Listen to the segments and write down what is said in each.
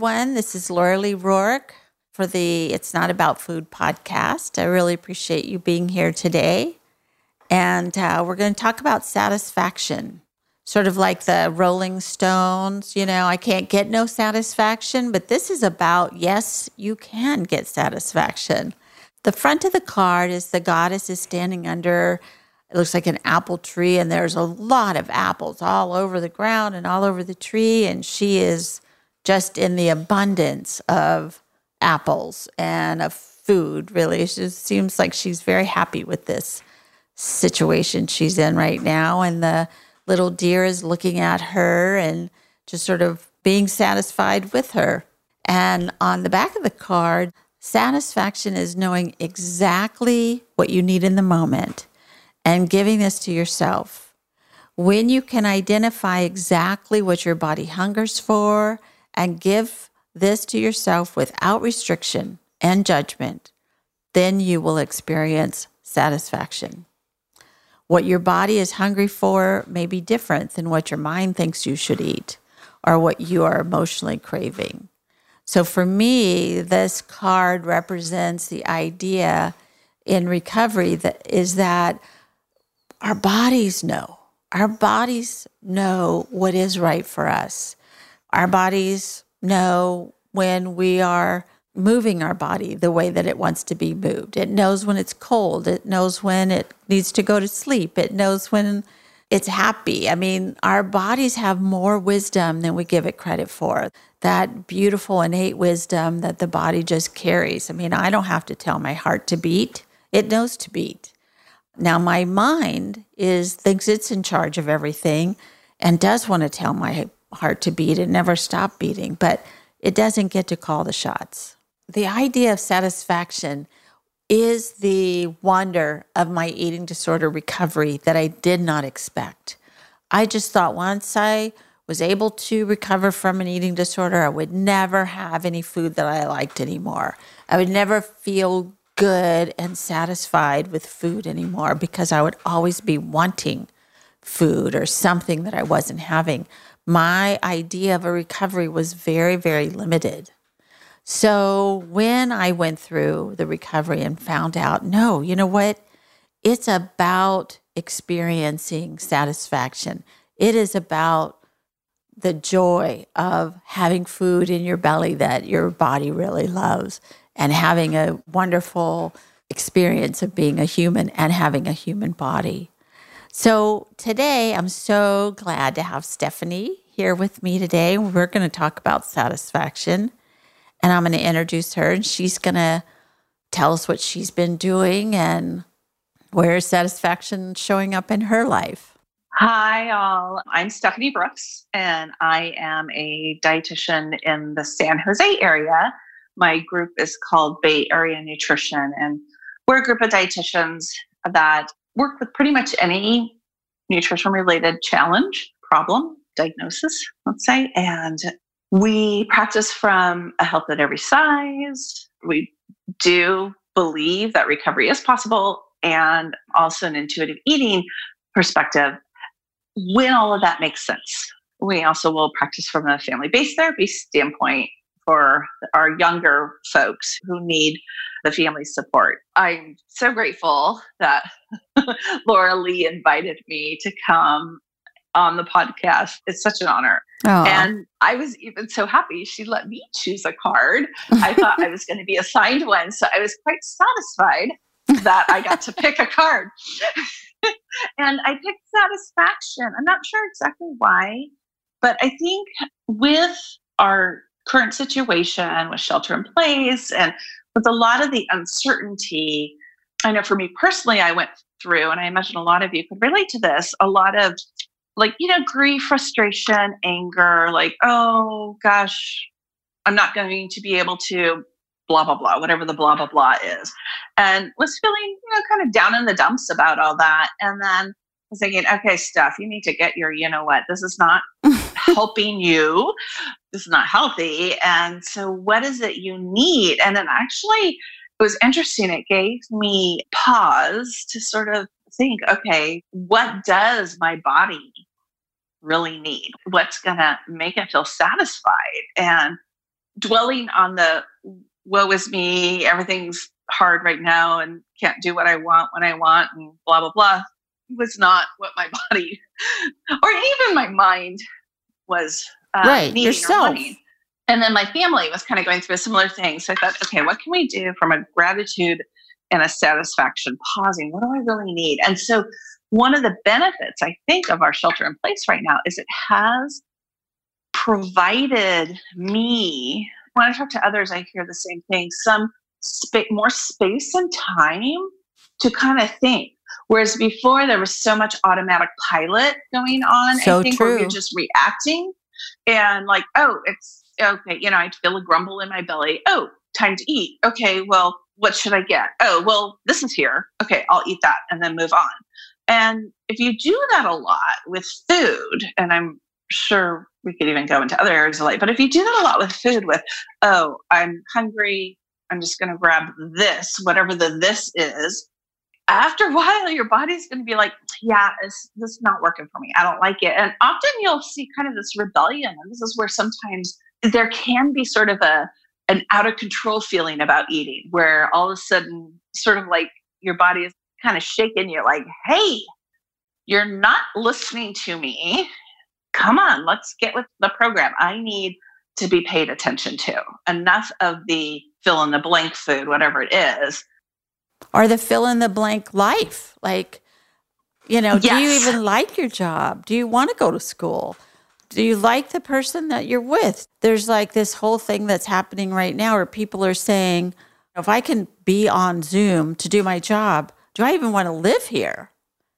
Everyone. This is Laura Lee Rourke for the It's Not About Food podcast. I really appreciate you being here today. And uh, we're going to talk about satisfaction, sort of like the Rolling Stones. You know, I can't get no satisfaction, but this is about yes, you can get satisfaction. The front of the card is the goddess is standing under it looks like an apple tree and there's a lot of apples all over the ground and all over the tree and she is just in the abundance of apples and of food, really. It just seems like she's very happy with this situation she's in right now. And the little deer is looking at her and just sort of being satisfied with her. And on the back of the card, satisfaction is knowing exactly what you need in the moment and giving this to yourself. When you can identify exactly what your body hungers for and give this to yourself without restriction and judgment, then you will experience satisfaction. What your body is hungry for may be different than what your mind thinks you should eat or what you are emotionally craving. So for me, this card represents the idea in recovery that is that our bodies know. Our bodies know what is right for us. Our bodies know when we are moving our body the way that it wants to be moved. It knows when it's cold. It knows when it needs to go to sleep. It knows when it's happy. I mean, our bodies have more wisdom than we give it credit for. That beautiful innate wisdom that the body just carries. I mean, I don't have to tell my heart to beat, it knows to beat. Now, my mind is thinks it's in charge of everything and does want to tell my heart to beat and never stop beating, but it doesn't get to call the shots. The idea of satisfaction is the wonder of my eating disorder recovery that I did not expect. I just thought once I was able to recover from an eating disorder, I would never have any food that I liked anymore. I would never feel good and satisfied with food anymore because I would always be wanting food or something that I wasn't having my idea of a recovery was very, very limited. So when I went through the recovery and found out, no, you know what? It's about experiencing satisfaction. It is about the joy of having food in your belly that your body really loves and having a wonderful experience of being a human and having a human body. So today, I'm so glad to have Stephanie here with me today. We're going to talk about satisfaction, and I'm going to introduce her, and she's going to tell us what she's been doing and where is satisfaction showing up in her life. Hi, all. I'm Stephanie Brooks, and I am a dietitian in the San Jose area. My group is called Bay Area Nutrition, and we're a group of dietitians that work with pretty much any nutrition related challenge, problem, diagnosis, let's say. And we practice from a health at every size. We do believe that recovery is possible and also an intuitive eating perspective when all of that makes sense. We also will practice from a family based therapy standpoint for our younger folks who need the family support. I'm so grateful that Laura Lee invited me to come on the podcast. It's such an honor. Aww. And I was even so happy she let me choose a card. I thought I was going to be assigned one. So I was quite satisfied that I got to pick a card. and I picked satisfaction. I'm not sure exactly why, but I think with our current situation with shelter in place and with a lot of the uncertainty, I know for me personally, I went through, and I imagine a lot of you could relate to this, a lot of like, you know, grief, frustration, anger, like, oh gosh, I'm not going to be able to blah, blah, blah, whatever the blah, blah, blah is. And was feeling, you know, kind of down in the dumps about all that. And then was thinking, okay, Steph, you need to get your, you know what, this is not helping you. This is not healthy. And so, what is it you need? And then actually, it was interesting. It gave me pause to sort of think, okay, what does my body really need? What's going to make it feel satisfied? And dwelling on the woe is me, everything's hard right now and can't do what I want when I want and blah, blah, blah was not what my body or even my mind was uh, right yourself and then my family was kind of going through a similar thing so i thought okay what can we do from a gratitude and a satisfaction pausing what do i really need and so one of the benefits i think of our shelter in place right now is it has provided me when i talk to others i hear the same thing some spa- more space and time to kind of think Whereas before there was so much automatic pilot going on. So I think true. where you're just reacting and like, oh, it's okay, you know, I feel a grumble in my belly. Oh, time to eat. Okay, well, what should I get? Oh, well, this is here. Okay, I'll eat that and then move on. And if you do that a lot with food, and I'm sure we could even go into other areas of life, but if you do that a lot with food, with, oh, I'm hungry, I'm just going to grab this, whatever the this is, after a while, your body's going to be like, yeah, this is not working for me. I don't like it. And often you'll see kind of this rebellion. And this is where sometimes there can be sort of a, an out of control feeling about eating, where all of a sudden, sort of like your body is kind of shaking You're like, hey, you're not listening to me. Come on, let's get with the program. I need to be paid attention to. Enough of the fill in the blank food, whatever it is, or the fill in the blank life. Like, you know, yes. do you even like your job? Do you want to go to school? Do you like the person that you're with? There's like this whole thing that's happening right now where people are saying, if I can be on Zoom to do my job, do I even want to live here?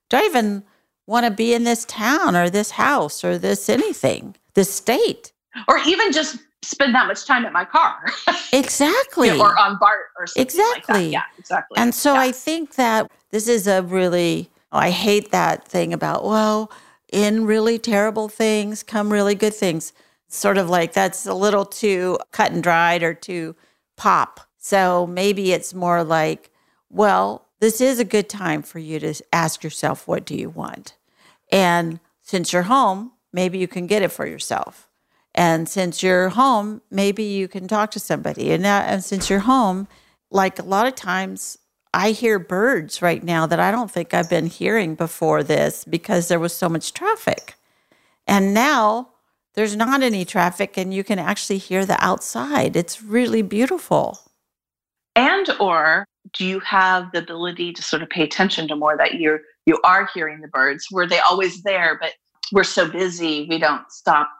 Do I even want to be in this town or this house or this anything, this state? Or even just spend that much time at my car. exactly. You know, or on BART or something Exactly. Like yeah, exactly. And so yeah. I think that this is a really, oh, I hate that thing about, well, in really terrible things come really good things. Sort of like that's a little too cut and dried or too pop. So maybe it's more like, well, this is a good time for you to ask yourself, what do you want? And since you're home, maybe you can get it for yourself. And since you're home, maybe you can talk to somebody. And, that, and since you're home, like a lot of times, I hear birds right now that I don't think I've been hearing before this because there was so much traffic. And now there's not any traffic and you can actually hear the outside. It's really beautiful. And or do you have the ability to sort of pay attention to more that you're you are hearing the birds? Were they always there, but we're so busy we don't stop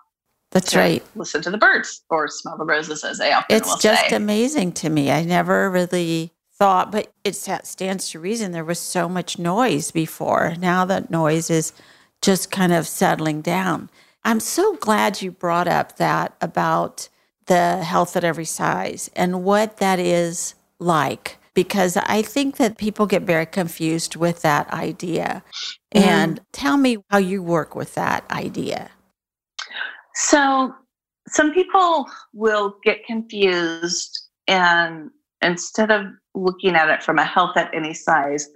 that's right. Listen to the birds or smell the roses, as they often It's just say. amazing to me. I never really thought, but it stands to reason there was so much noise before. Now that noise is just kind of settling down. I'm so glad you brought up that about the health at every size and what that is like because I think that people get very confused with that idea. Mm. And tell me how you work with that idea. So some people will get confused and instead of looking at it from a health at any size,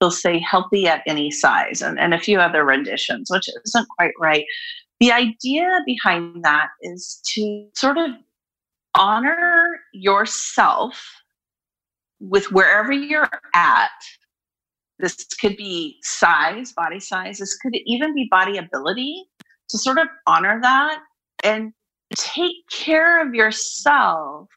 they'll say healthy at any size and, and a few other renditions, which isn't quite right. The idea behind that is to sort of honor yourself with wherever you're at. This could be size, body size. This could even be body ability to sort of honor that and take care of yourself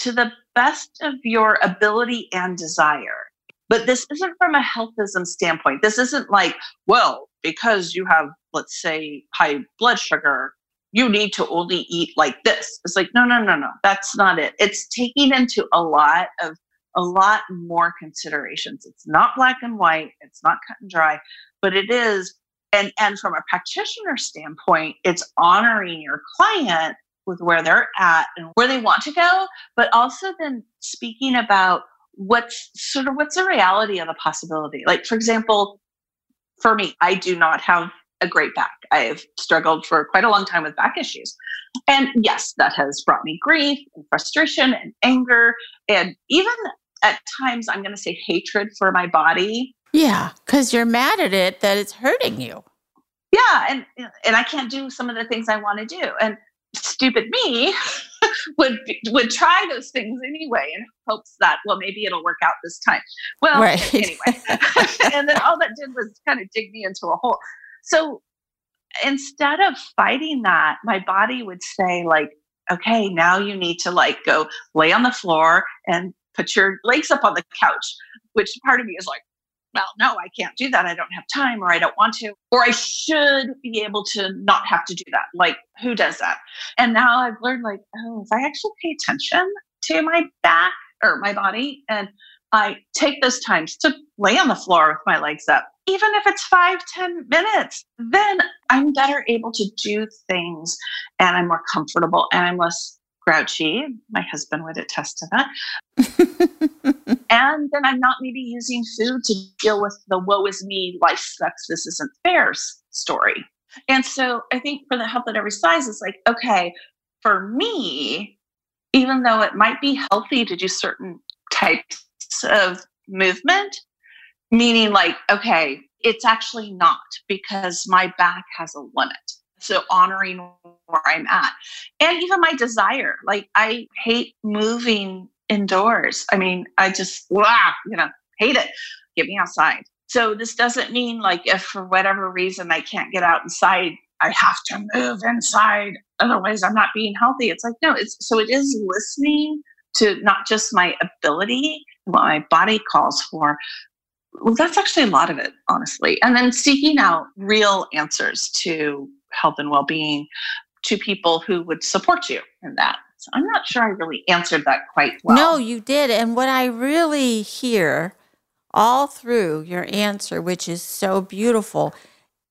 to the best of your ability and desire. But this isn't from a healthism standpoint. This isn't like, well, because you have, let's say, high blood sugar, you need to only eat like this. It's like, no, no, no, no. That's not it. It's taking into a lot of a lot more considerations. It's not black and white, it's not cut and dry, but it is And, and from a practitioner standpoint, it's honoring your client with where they're at and where they want to go, but also then speaking about what's sort of what's the reality of the possibility. Like, for example, for me, I do not have a great back. I've struggled for quite a long time with back issues. And yes, that has brought me grief and frustration and anger and even at times I'm going to say hatred for my body. Yeah, cuz you're mad at it that it's hurting you. Yeah, and and I can't do some of the things I want to do. And stupid me would would try those things anyway in hopes that well maybe it'll work out this time. Well, right. anyway. and then all that did was kind of dig me into a hole. So instead of fighting that, my body would say, like, okay, now you need to like go lay on the floor and put your legs up on the couch, which part of me is like, well, no, I can't do that. I don't have time or I don't want to. Or I should be able to not have to do that. Like, who does that? And now I've learned, like, oh, if I actually pay attention to my back or my body and I take those times to lay on the floor with my legs up, even if it's five, ten minutes, then I'm better able to do things and I'm more comfortable and I'm less grouchy. My husband would attest to that. and then I'm not maybe using food to deal with the woe is me, life sucks, this isn't fair story. And so I think for the health at every size, it's like, okay, for me, even though it might be healthy to do certain types of movement, meaning like, okay, it's actually not because my back has a limit. So honoring where I'm at. And even my desire. Like I hate moving indoors. I mean, I just blah, you know, hate it. Get me outside. So this doesn't mean like if for whatever reason I can't get out inside, I have to move inside. Otherwise I'm not being healthy. It's like, no, it's so it is listening to not just my ability, what my body calls for, well, that's actually a lot of it, honestly. And then seeking out real answers to health and well being to people who would support you in that. So I'm not sure I really answered that quite well. No, you did. And what I really hear all through your answer, which is so beautiful,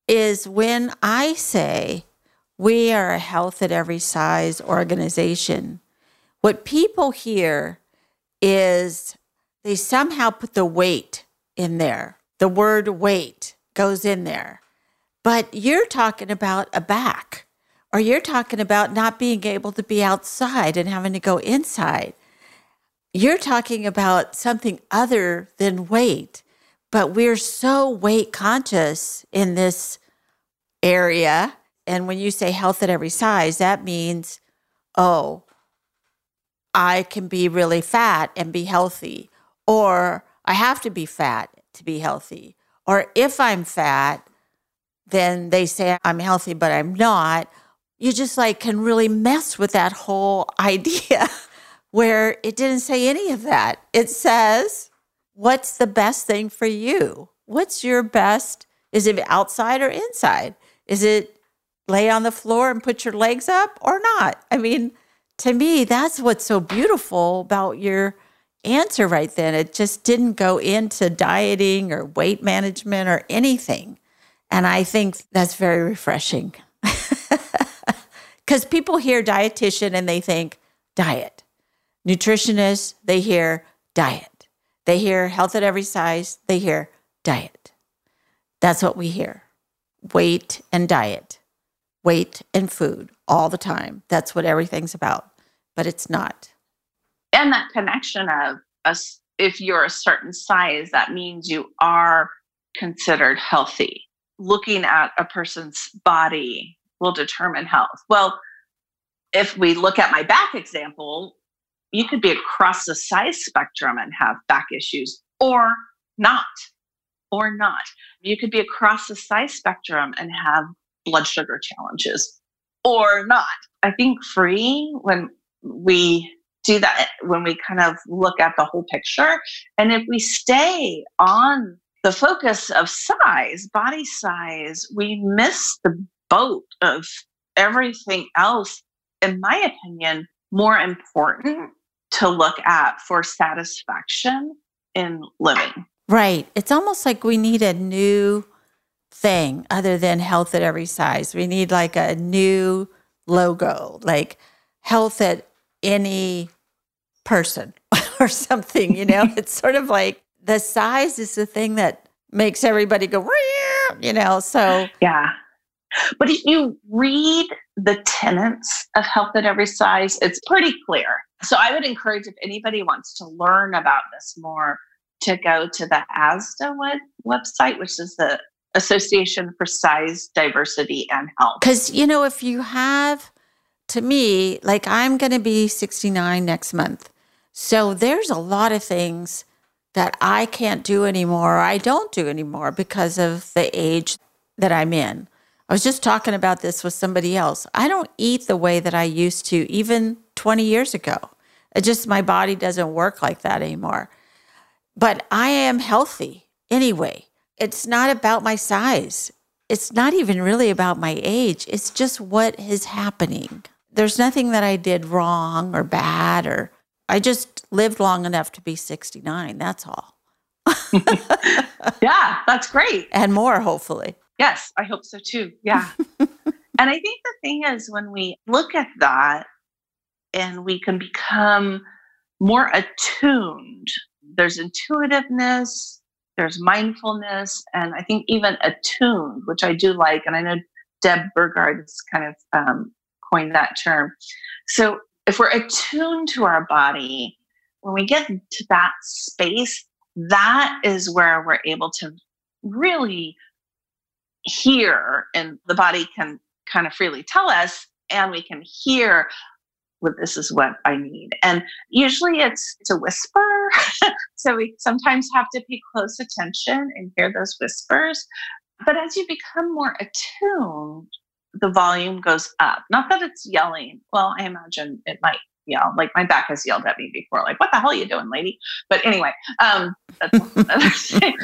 is when I say we are a health at every size organization, what people hear is they somehow put the weight in there. The word weight goes in there. But you're talking about a back, or you're talking about not being able to be outside and having to go inside. You're talking about something other than weight. But we're so weight conscious in this area. And when you say health at every size, that means, oh, I can be really fat and be healthy, or I have to be fat to be healthy. Or if I'm fat, then they say I'm healthy, but I'm not. You just like can really mess with that whole idea where it didn't say any of that. It says, what's the best thing for you? What's your best? Is it outside or inside? Is it lay on the floor and put your legs up or not? I mean, to me, that's what's so beautiful about your answer right then. It just didn't go into dieting or weight management or anything. And I think that's very refreshing. Because people hear dietitian and they think diet. Nutritionist, they hear diet. They hear health at every size, they hear diet. That's what we hear weight and diet, weight and food all the time. That's what everything's about, but it's not. And that connection of us, if you're a certain size, that means you are considered healthy looking at a person's body will determine health. Well, if we look at my back example, you could be across the size spectrum and have back issues or not, or not. You could be across the size spectrum and have blood sugar challenges or not. I think free when we do that, when we kind of look at the whole picture, and if we stay on the focus of size, body size, we miss the boat of everything else, in my opinion, more important to look at for satisfaction in living. Right. It's almost like we need a new thing other than health at every size. We need like a new logo, like health at any person or something, you know? it's sort of like the size is the thing that makes everybody go, you know? So, yeah. But if you read the tenets of health at every size, it's pretty clear. So I would encourage if anybody wants to learn about this more to go to the ASDAH web- website, which is the Association for Size, Diversity, and Health. Because, you know, if you have, to me, like I'm going to be 69 next month. So there's a lot of things that I can't do anymore, or I don't do anymore because of the age that I'm in. I was just talking about this with somebody else. I don't eat the way that I used to even 20 years ago. It just, my body doesn't work like that anymore. But I am healthy anyway. It's not about my size. It's not even really about my age. It's just what is happening. There's nothing that I did wrong or bad, or I just lived long enough to be 69. That's all. yeah, that's great. And more, hopefully. Yes, I hope so too. Yeah. and I think the thing is, when we look at that and we can become more attuned, there's intuitiveness, there's mindfulness, and I think even attuned, which I do like. And I know Deb Burgard has kind of um, coined that term. So if we're attuned to our body, when we get to that space, that is where we're able to really hear, and the body can kind of freely tell us, and we can hear well, this is what I need. And usually it's, it's a whisper. so we sometimes have to pay close attention and hear those whispers. But as you become more attuned, the volume goes up. Not that it's yelling. Well, I imagine it might yell. Like my back has yelled at me before, like, what the hell are you doing, lady? But anyway, um, that's another thing.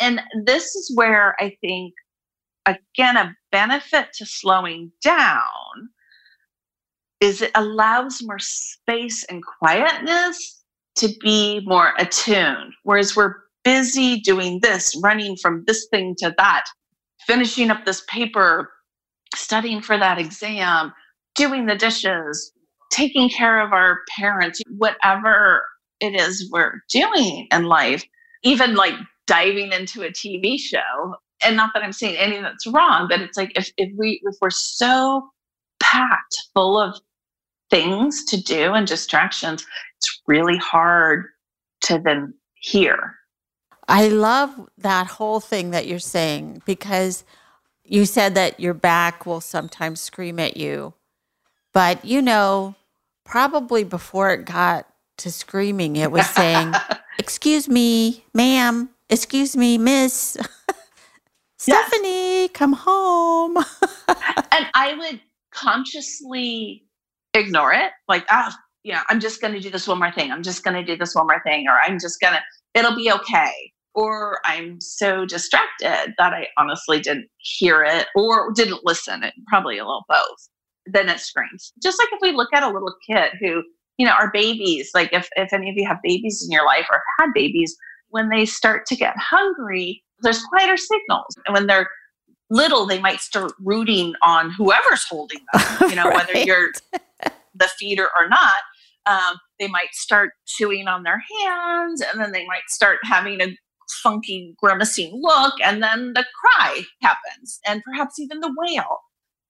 And this is where I think again, a benefit to slowing down is it allows more space and quietness to be more attuned. Whereas we're busy doing this, running from this thing to that, finishing up this paper, studying for that exam, doing the dishes, taking care of our parents, whatever it is we're doing in life, even like diving into a TV show and not that I'm saying anything that's wrong, but it's like if, if we if we're so packed full of things to do and distractions, it's really hard to then hear. I love that whole thing that you're saying because you said that your back will sometimes scream at you. But you know, probably before it got to screaming, it was saying, Excuse me, ma'am, excuse me, miss. Stephanie, yes. come home. and I would consciously ignore it. Like, ah, oh, yeah, I'm just going to do this one more thing. I'm just going to do this one more thing. Or I'm just going to, it'll be okay. Or I'm so distracted that I honestly didn't hear it or didn't listen. It probably a little both. Then it screams. Just like if we look at a little kid who, you know, our babies, like if, if any of you have babies in your life or have had babies, when they start to get hungry, there's quieter signals. And when they're little, they might start rooting on whoever's holding them, you know, right. whether you're the feeder or not. Um, they might start chewing on their hands and then they might start having a funky grimacing look and then the cry happens and perhaps even the wail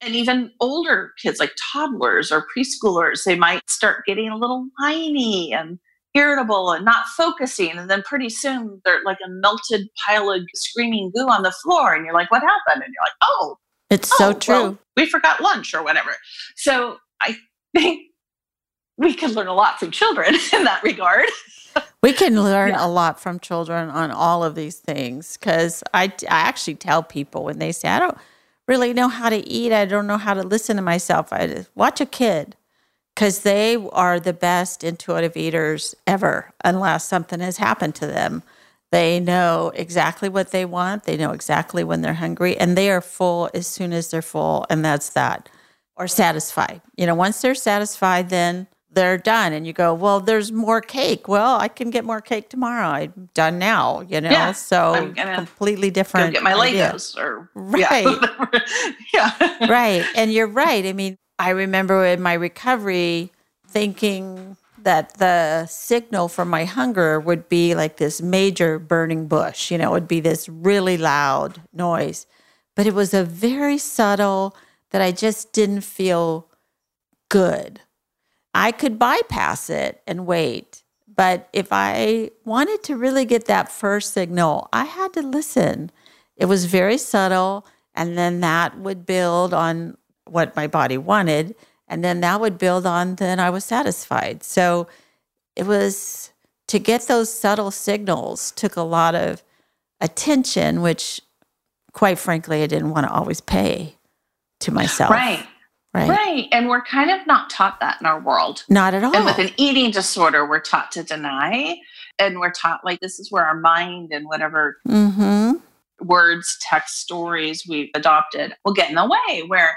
and even older kids like toddlers or preschoolers they might start getting a little whiny and irritable and not focusing. And then pretty soon they're like a melted pile of screaming goo on the floor. And you're like, what happened? And you're like, oh, it's oh, so true. Well, we forgot lunch or whatever. So I think we can learn a lot from children in that regard. we can learn yeah. a lot from children on all of these things because I, I actually tell people when they say, I don't really know how to eat, I don't know how to listen to myself, I just watch a kid because they are the best intuitive eaters ever, unless something has happened to them. They know exactly what they want, they know exactly when they're hungry, and they are full as soon as they're full, and that's that. Or satisfied. You know, once they're satisfied, then they're done and you go well there's more cake well i can get more cake tomorrow i'm done now you know Yeah, so completely Go different get my idea. Legos or Right. Yeah. yeah. right and you're right i mean i remember in my recovery thinking that the signal for my hunger would be like this major burning bush you know it would be this really loud noise but it was a very subtle that i just didn't feel good I could bypass it and wait. But if I wanted to really get that first signal, I had to listen. It was very subtle. And then that would build on what my body wanted. And then that would build on, then I was satisfied. So it was to get those subtle signals took a lot of attention, which quite frankly, I didn't want to always pay to myself. Right. Right. Right. And we're kind of not taught that in our world. Not at all. And with an eating disorder, we're taught to deny. And we're taught like this is where our mind and whatever mm-hmm. words, text, stories we've adopted will get in the way where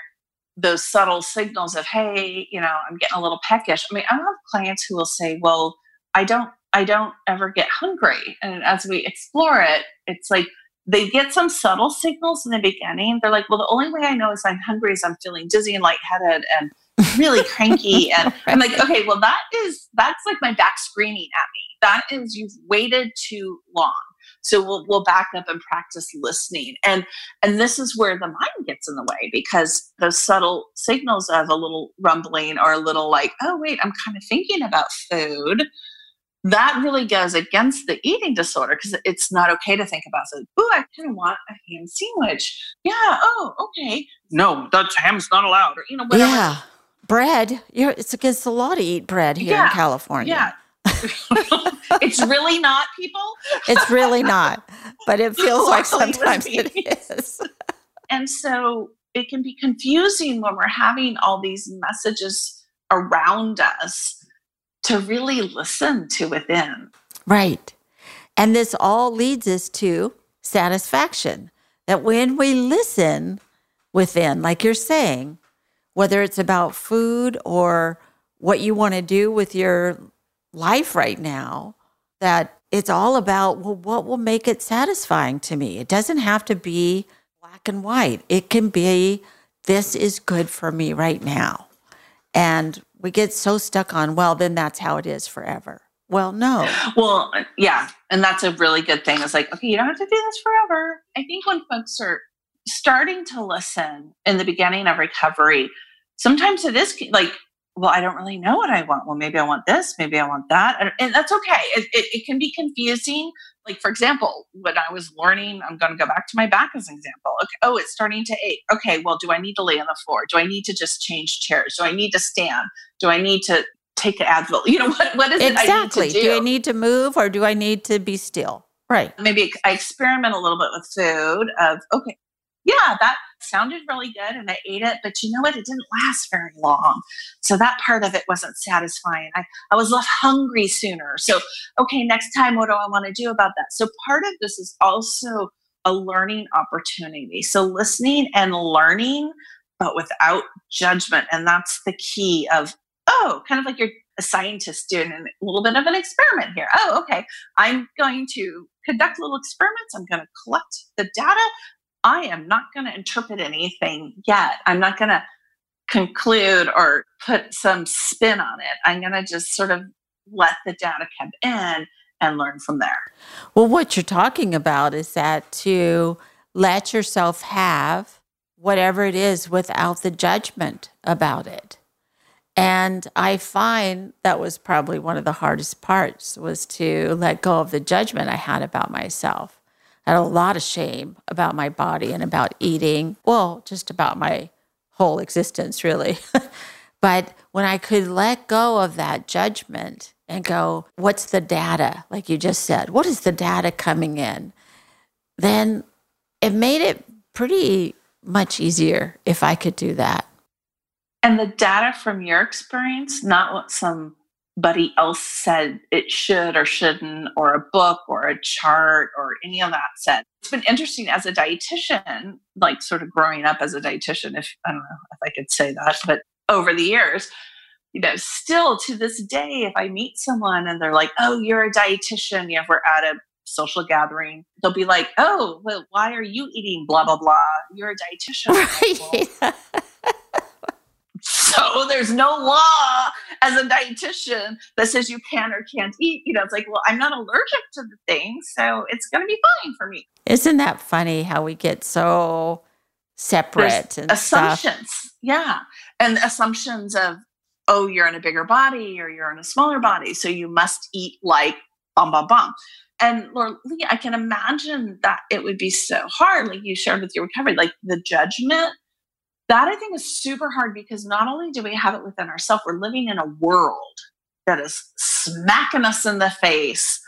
those subtle signals of, hey, you know, I'm getting a little peckish. I mean, I have clients who will say, well, I don't, I don't ever get hungry. And as we explore it, it's like they get some subtle signals in the beginning. They're like, well, the only way I know is I'm hungry is I'm feeling dizzy and lightheaded and really cranky. And I'm like, okay, well, that is, that's like my back screaming at me. That is, you've waited too long. So we'll, we'll back up and practice listening. And, and this is where the mind gets in the way because those subtle signals of a little rumbling or a little like, oh, wait, I'm kind of thinking about food that really goes against the eating disorder because it's not okay to think about it. Ooh, I kind of want a ham sandwich. Yeah. Oh, okay. No, that's ham's not allowed. Or you know, whatever. Yeah. Bread. You're, it's against the law to eat bread here in California. Yeah. it's really not people. It's really not, but it feels like sometimes it is. And so it can be confusing when we're having all these messages around us to really listen to within. Right. And this all leads us to satisfaction. That when we listen within, like you're saying, whether it's about food or what you want to do with your life right now, that it's all about, well, what will make it satisfying to me? It doesn't have to be black and white, it can be, this is good for me right now. And we get so stuck on, well, then that's how it is forever. Well, no. Well, yeah, and that's a really good thing. It's like, okay, you don't have to do this forever. I think when folks are starting to listen in the beginning of recovery, sometimes it is like, well, I don't really know what I want. Well, maybe I want this, maybe I want that, and, that's okay. It, it, it can be confusing. Like, for example, when I was learning, I'm going to go back to my back as an example. Okay, oh, it's starting to ache. Okay, well, do I need to lay on the floor? Do I need to just change chairs? Do I need to stand? Do I need to take an Advil? You know, what, what is Exactly. it need to do I need to move or do I need to be still? Right. maybe I experiment a little bit with food of okay, yeah, that sounded really good and I ate it, but you know what? It didn't last very long. So that part of it wasn't satisfying. I, I was left hungry sooner. So okay, next time what do I want to do about that? So part of this is also a learning opportunity. So listening and learning, but without judgment. And that's the key of, oh, kind of like you're a scientist doing a little bit of an experiment here. Oh, okay. I'm going to conduct little experiments. I'm going to collect the data. I am not going to interpret anything yet. I'm not going to conclude or put some spin on it. I'm going to just sort of let the data come in and learn from there. Well, what you're talking about is that to let yourself have whatever it is without the judgment about it. And I find that was probably one of the hardest parts was to let go of the judgment I had about myself. Had a lot of shame about my body and about eating, well, just about my whole existence, really. but when I could let go of that judgment and go, what's the data? Like you just said, what is the data coming in? Then it made it pretty much easier if I could do that. And the data from your experience, not what somebody else said it should or shouldn't, or a book or a chart or any of that said. It's been interesting as a dietitian, like sort of growing up as a dietitian, if I don't know if I could say that, but over the years, you know, still to this day, if I meet someone and they're like, "Oh, you're a dietitian," you know, if we're at a social gathering, they'll be like, "Oh, well, why are you eating blah blah blah? You're a dietitian." Right. So there's no law as a dietitian that says you can or can't eat. You know, it's like, well, I'm not allergic to the thing, so it's going to be fine for me. Isn't that funny how we get so separate There's and assumptions? Stuff? Yeah, and assumptions of, oh, you're in a bigger body or you're in a smaller body, so you must eat like bum bum bum. And Laura Lee, I can imagine that it would be so hard, like you shared with your recovery, like the judgment that I think is super hard because not only do we have it within ourselves, we're living in a world that is smacking us in the face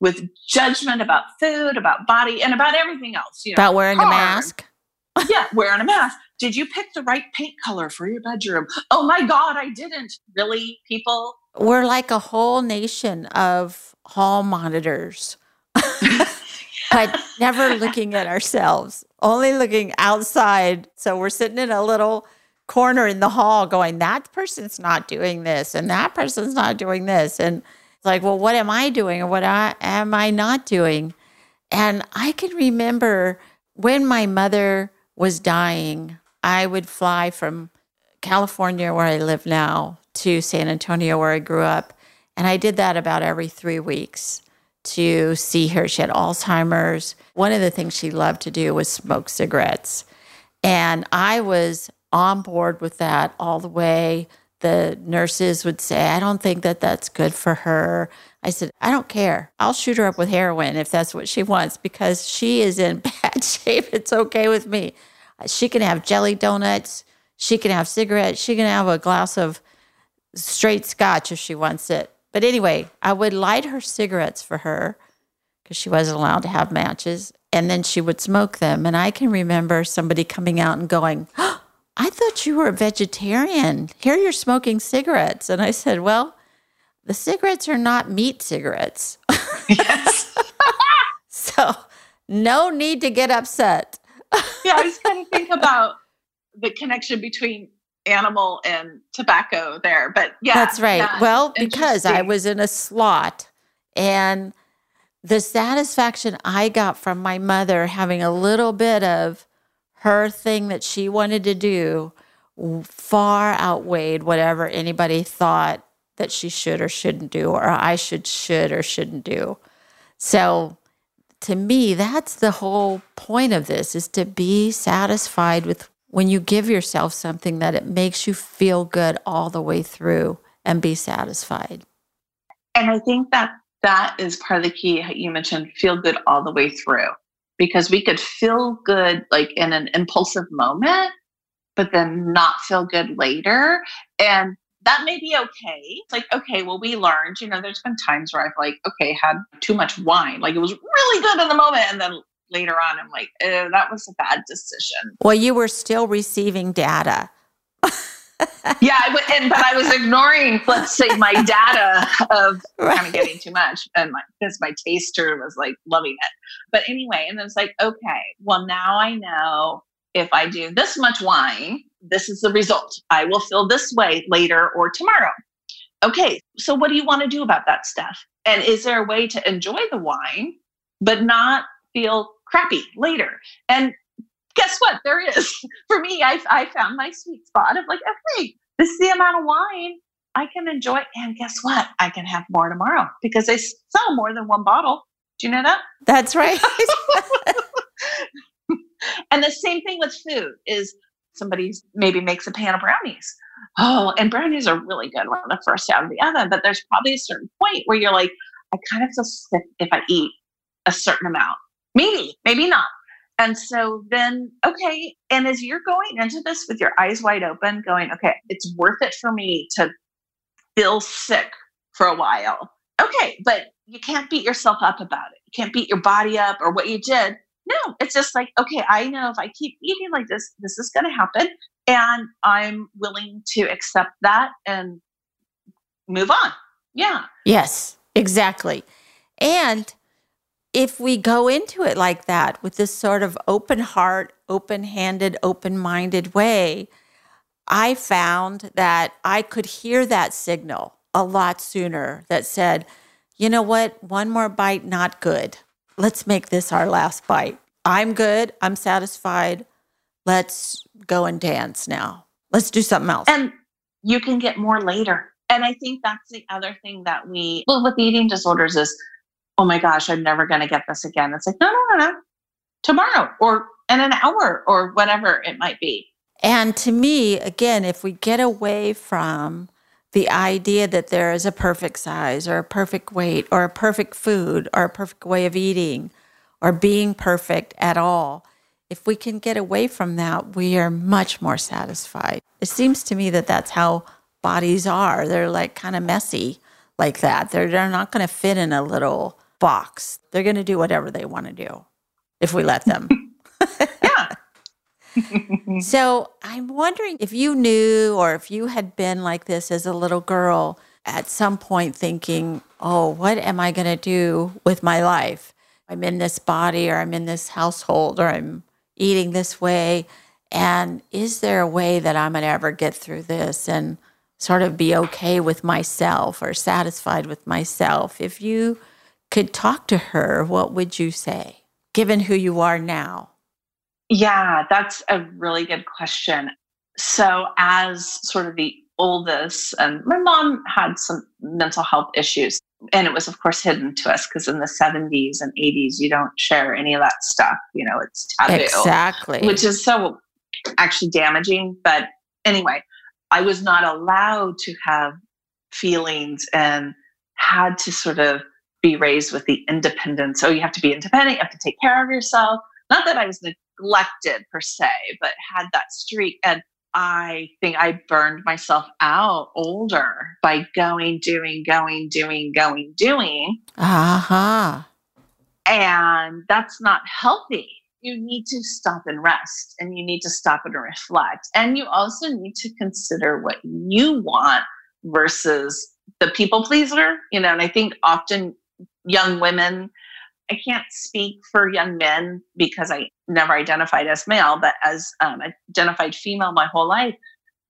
with judgment about food, about body, and about everything else. You know, about wearing a mask. yeah, wearing a mask. Did you pick the right paint color for your bedroom? Oh my God, I didn't. Really, people? We're like a whole nation of hall monitors. but never looking at ourselves, only looking outside. So we're sitting in a little corner in the hall going, that person's not doing this and that person's not doing this. And it's like, well, what am I doing or what I, am I not doing? And I can remember when my mother was dying, I would fly from California, where I live now, to San Antonio, where I grew up. And I did that about every three weeks to see her. She had Alzheimer's. One of the things she loved to do was smoke cigarettes. And I was on board with that all the way. The nurses would say, I don't think that that's good for her. I said, I don't care. I'll shoot her up with heroin if that's what she wants because she is in bad shape. It's okay with me. She can have jelly donuts. She can have cigarettes. She can have a glass of straight scotch if she wants it. But anyway, I would light her cigarettes for her because she wasn't allowed to have matches. And then she would smoke them. And I can remember somebody coming out and going, oh, I thought you were a vegetarian. Here you're smoking cigarettes. And I said, Well, the cigarettes are not meat cigarettes. Yes. so no need to get upset. yeah, I just trying to think about the connection between animal and tobacco there. But yeah. That's right. well, because I was in a slot and the satisfaction I got from my mother having a little bit of her thing that she wanted to do far outweighed whatever anybody thought that she should or shouldn't do or I should should or shouldn't do. So to me that's the whole point of this is to be satisfied with when you give yourself something that it makes you feel good all the way through and be satisfied. And I think that that is part of the key. You mentioned feel good all the way through because we could feel good like in an impulsive moment, but then not feel good later. And that may be okay. It's like, okay, well, we learned, you know, there's been times where I've like, okay, had too much wine. Like it was really good in the moment. And then later on, I'm like, oh, that was a bad decision. Well, you were still receiving data. yeah, I w- and but I was ignoring, let's say, my data of right. kind of getting too much, and because my, my taster was like loving it. But anyway, and it was like, okay, well now I know if I do this much wine, this is the result. I will feel this way later or tomorrow. Okay, so what do you want to do about that stuff? And is there a way to enjoy the wine, but not feel crappy later. And guess what? There is. For me, I, I found my sweet spot of like, okay, this is the amount of wine I can enjoy. And guess what? I can have more tomorrow because they sell more than one bottle. Do you know that? That's right. and the same thing with food is somebody maybe makes a pan of brownies. Oh, and brownies are really good when they're first out of the oven, but there's probably a certain point where you're like, I kind of feel sick if I eat a certain amount. Maybe, maybe not. And so then, okay. And as you're going into this with your eyes wide open, going, okay, it's worth it for me to feel sick for a while. Okay. But you can't beat yourself up about it. You can't beat your body up or what you did. No, it's just like, okay, I know if I keep eating like this, this is going to happen. And I'm willing to accept that and move on. Yeah. Yes, exactly. And if we go into it like that with this sort of open heart, open handed, open minded way, I found that I could hear that signal a lot sooner that said, you know what, one more bite, not good. Let's make this our last bite. I'm good. I'm satisfied. Let's go and dance now. Let's do something else. And you can get more later. And I think that's the other thing that we, well, with eating disorders is, oh my gosh, I'm never going to get this again. It's like, no, no, no, no. Tomorrow or in an hour or whatever it might be. And to me, again, if we get away from the idea that there is a perfect size or a perfect weight or a perfect food or a perfect way of eating or being perfect at all, if we can get away from that, we are much more satisfied. It seems to me that that's how bodies are. They're like kind of messy like that. They're, they're not going to fit in a little box. They're going to do whatever they want to do if we let them. yeah. so I'm wondering if you knew or if you had been like this as a little girl at some point thinking, oh, what am I going to do with my life? I'm in this body or I'm in this household or I'm eating this way. And is there a way that I'm going to ever get through this and sort of be okay with myself or satisfied with myself? If you could talk to her, what would you say, given who you are now? Yeah, that's a really good question. So, as sort of the oldest, and my mom had some mental health issues, and it was, of course, hidden to us because in the 70s and 80s, you don't share any of that stuff. You know, it's taboo. Exactly. Which is so actually damaging. But anyway, I was not allowed to have feelings and had to sort of be raised with the independence. Oh, you have to be independent, you have to take care of yourself. Not that I was neglected per se, but had that streak. And I think I burned myself out older by going, doing, going, doing, going, doing. Uh-huh. And that's not healthy. You need to stop and rest and you need to stop and reflect. And you also need to consider what you want versus the people pleaser, you know, and I think often young women I can't speak for young men because I never identified as male, but as um, identified female my whole life,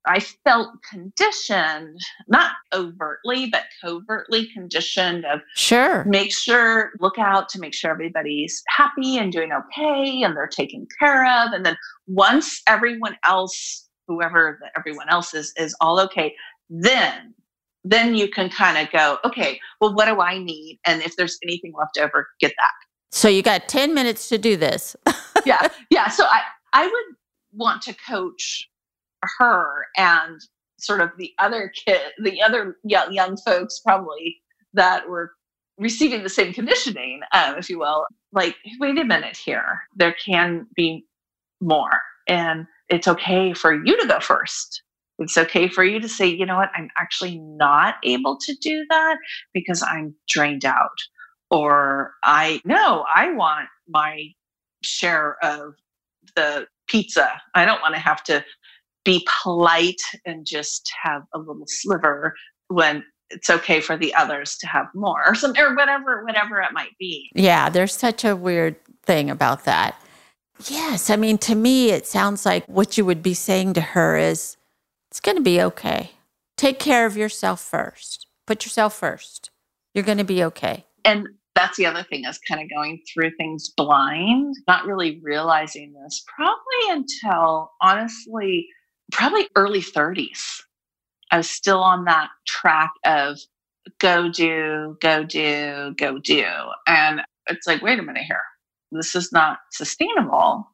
I felt conditioned, not overtly, but covertly conditioned of sure, make sure, look out to make sure everybody's happy and doing okay and they're taken care of. And then once everyone else, whoever the everyone else is, is all okay, then then you can kind of go, okay, well, what do I need? And if there's anything left over, get that. So you got 10 minutes to do this. yeah. Yeah. So I, I would want to coach her and sort of the other kid, the other young, young folks probably that were receiving the same conditioning, um, if you will. Like, wait a minute here. There can be more. And it's okay for you to go first it's okay for you to say, you know what, I'm actually not able to do that because I'm drained out. Or I know I want my share of the pizza. I don't want to have to be polite and just have a little sliver when it's okay for the others to have more or some or whatever whatever it might be. Yeah, there's such a weird thing about that. Yes, I mean to me it sounds like what you would be saying to her is it's going to be okay. Take care of yourself first. Put yourself first. You're going to be okay. And that's the other thing is kind of going through things blind, not really realizing this probably until honestly, probably early 30s. I was still on that track of go do, go do, go do. And it's like, wait a minute here. This is not sustainable.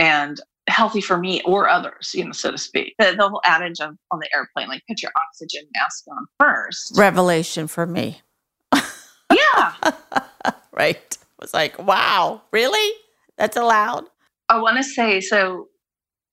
And healthy for me or others, you know, so to speak. The, the whole adage of on the airplane, like put your oxygen mask on first. Revelation for me. yeah. right. It was like, wow, really? That's allowed? I want to say so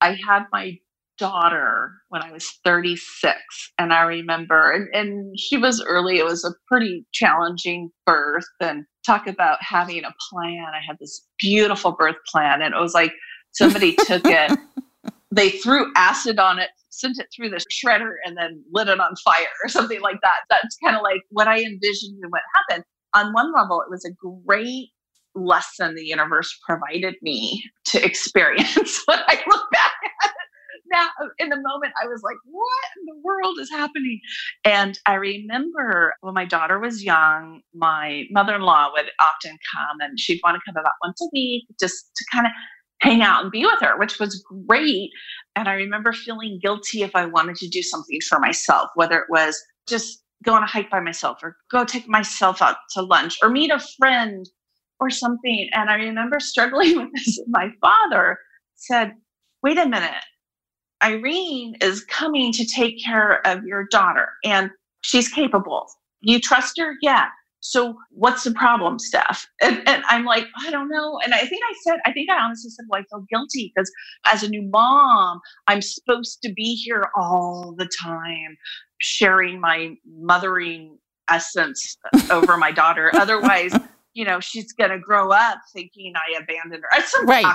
I had my daughter when I was 36. And I remember, and, and she was early, it was a pretty challenging birth. And talk about having a plan. I had this beautiful birth plan. And it was like, Somebody took it, they threw acid on it, sent it through the shredder, and then lit it on fire or something like that. That's kind of like what I envisioned and what happened. On one level, it was a great lesson the universe provided me to experience when I look back at it that in the moment I was like, what in the world is happening? And I remember when my daughter was young, my mother-in-law would often come and she'd want to come about once a week just to kind of hang out and be with her, which was great. And I remember feeling guilty if I wanted to do something for myself, whether it was just go on a hike by myself or go take myself out to lunch or meet a friend or something. And I remember struggling with this. My father said, wait a minute, Irene is coming to take care of your daughter and she's capable. You trust her? Yeah. So what's the problem, Steph? And, and, I'm like, I don't know. And I think I said, I think I honestly said, well, I feel guilty because as a new mom, I'm supposed to be here all the time, sharing my mothering essence over my daughter. Otherwise, you know, she's going to grow up thinking I abandoned her. It's some right.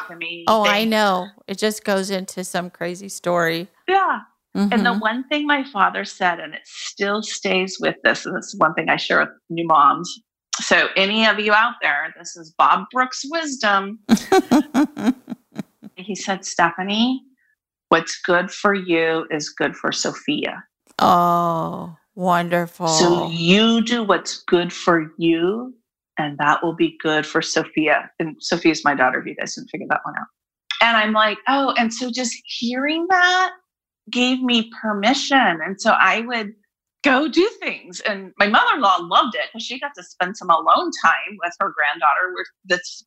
Oh, thing. I know. It just goes into some crazy story. Yeah. Mm-hmm. And the mm-hmm. one thing my father said, and it still stays with this, and this is one thing I share with new moms. So, any of you out there, this is Bob Brooks' wisdom. he said, Stephanie, what's good for you is good for Sophia. Oh, wonderful. So, you do what's good for you and that will be good for Sophia. And Sophia's my daughter, if you guys didn't figure that one out. And I'm like, oh, and so just hearing that gave me permission. And so I would go do things. And my mother in law loved it because she got to spend some alone time with her granddaughter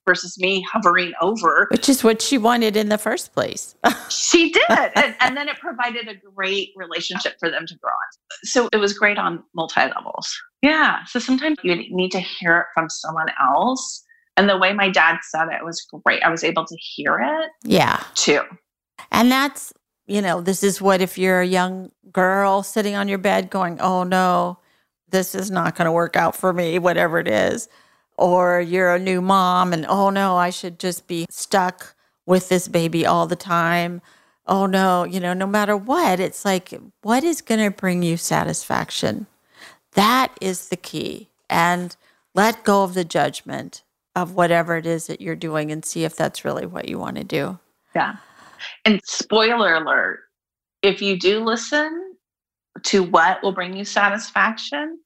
versus me hovering over. Which is what she wanted in the first place. she did. And, and, then it provided a great relationship for them to grow on. So it was great on multi levels. Yeah. So sometimes you need to hear it from someone else. And the way my dad said it was great. I was able to hear it. Yeah. Too. And that's you know, this is what if you're a young girl sitting on your bed going, oh no, this is not going to work out for me, whatever it is. Or you're a new mom and, oh no, I should just be stuck with this baby all the time. Oh no, you know, no matter what, it's like, what is going to bring you satisfaction? That is the key. And let go of the judgment of whatever it is that you're doing and see if that's really what you want to do. Yeah. And spoiler alert if you do listen to what will bring you satisfaction,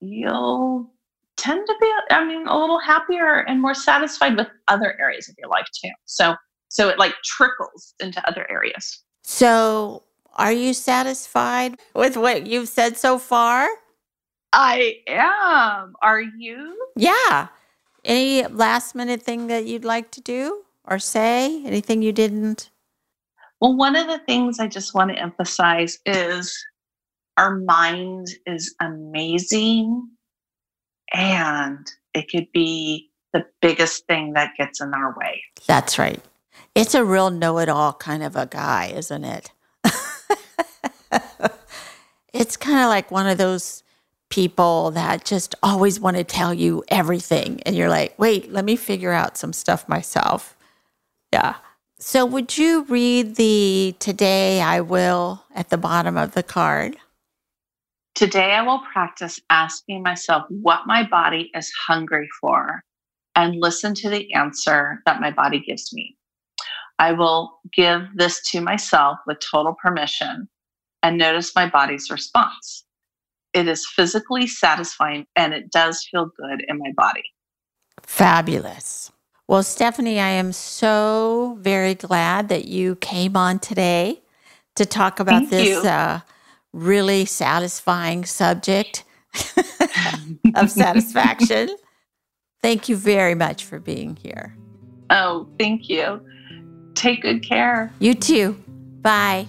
you'll tend to be, I mean, a little happier and more satisfied with other areas of your life too. So, so it like trickles into other areas. So, are you satisfied with what you've said so far? I am. Are you? Yeah. Any last minute thing that you'd like to do? Or say? Anything you didn't? Well, one of the things I just want to emphasize is our mind is amazing and it could be the biggest thing that gets in our way. That's right. It's a real know it all kind of a guy, isn't it? it's kind of like one of those people that just always want to tell you everything. And you're like, wait, let me figure out some stuff myself. Yeah. So would you read the today I will at the bottom of the card? Today I will practice asking myself what my body is hungry for and listen to the answer that my body gives me. I will give this to myself with total permission and notice my body's response. It is physically satisfying and it does feel good in my body. Fabulous. Well, Stephanie, I am so very glad that you came on today to talk about Thank this uh, really satisfying subject of satisfaction. Thank you very much for being here. Oh, thank you. Take good care. You too. Bye.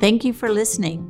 Thank you for listening.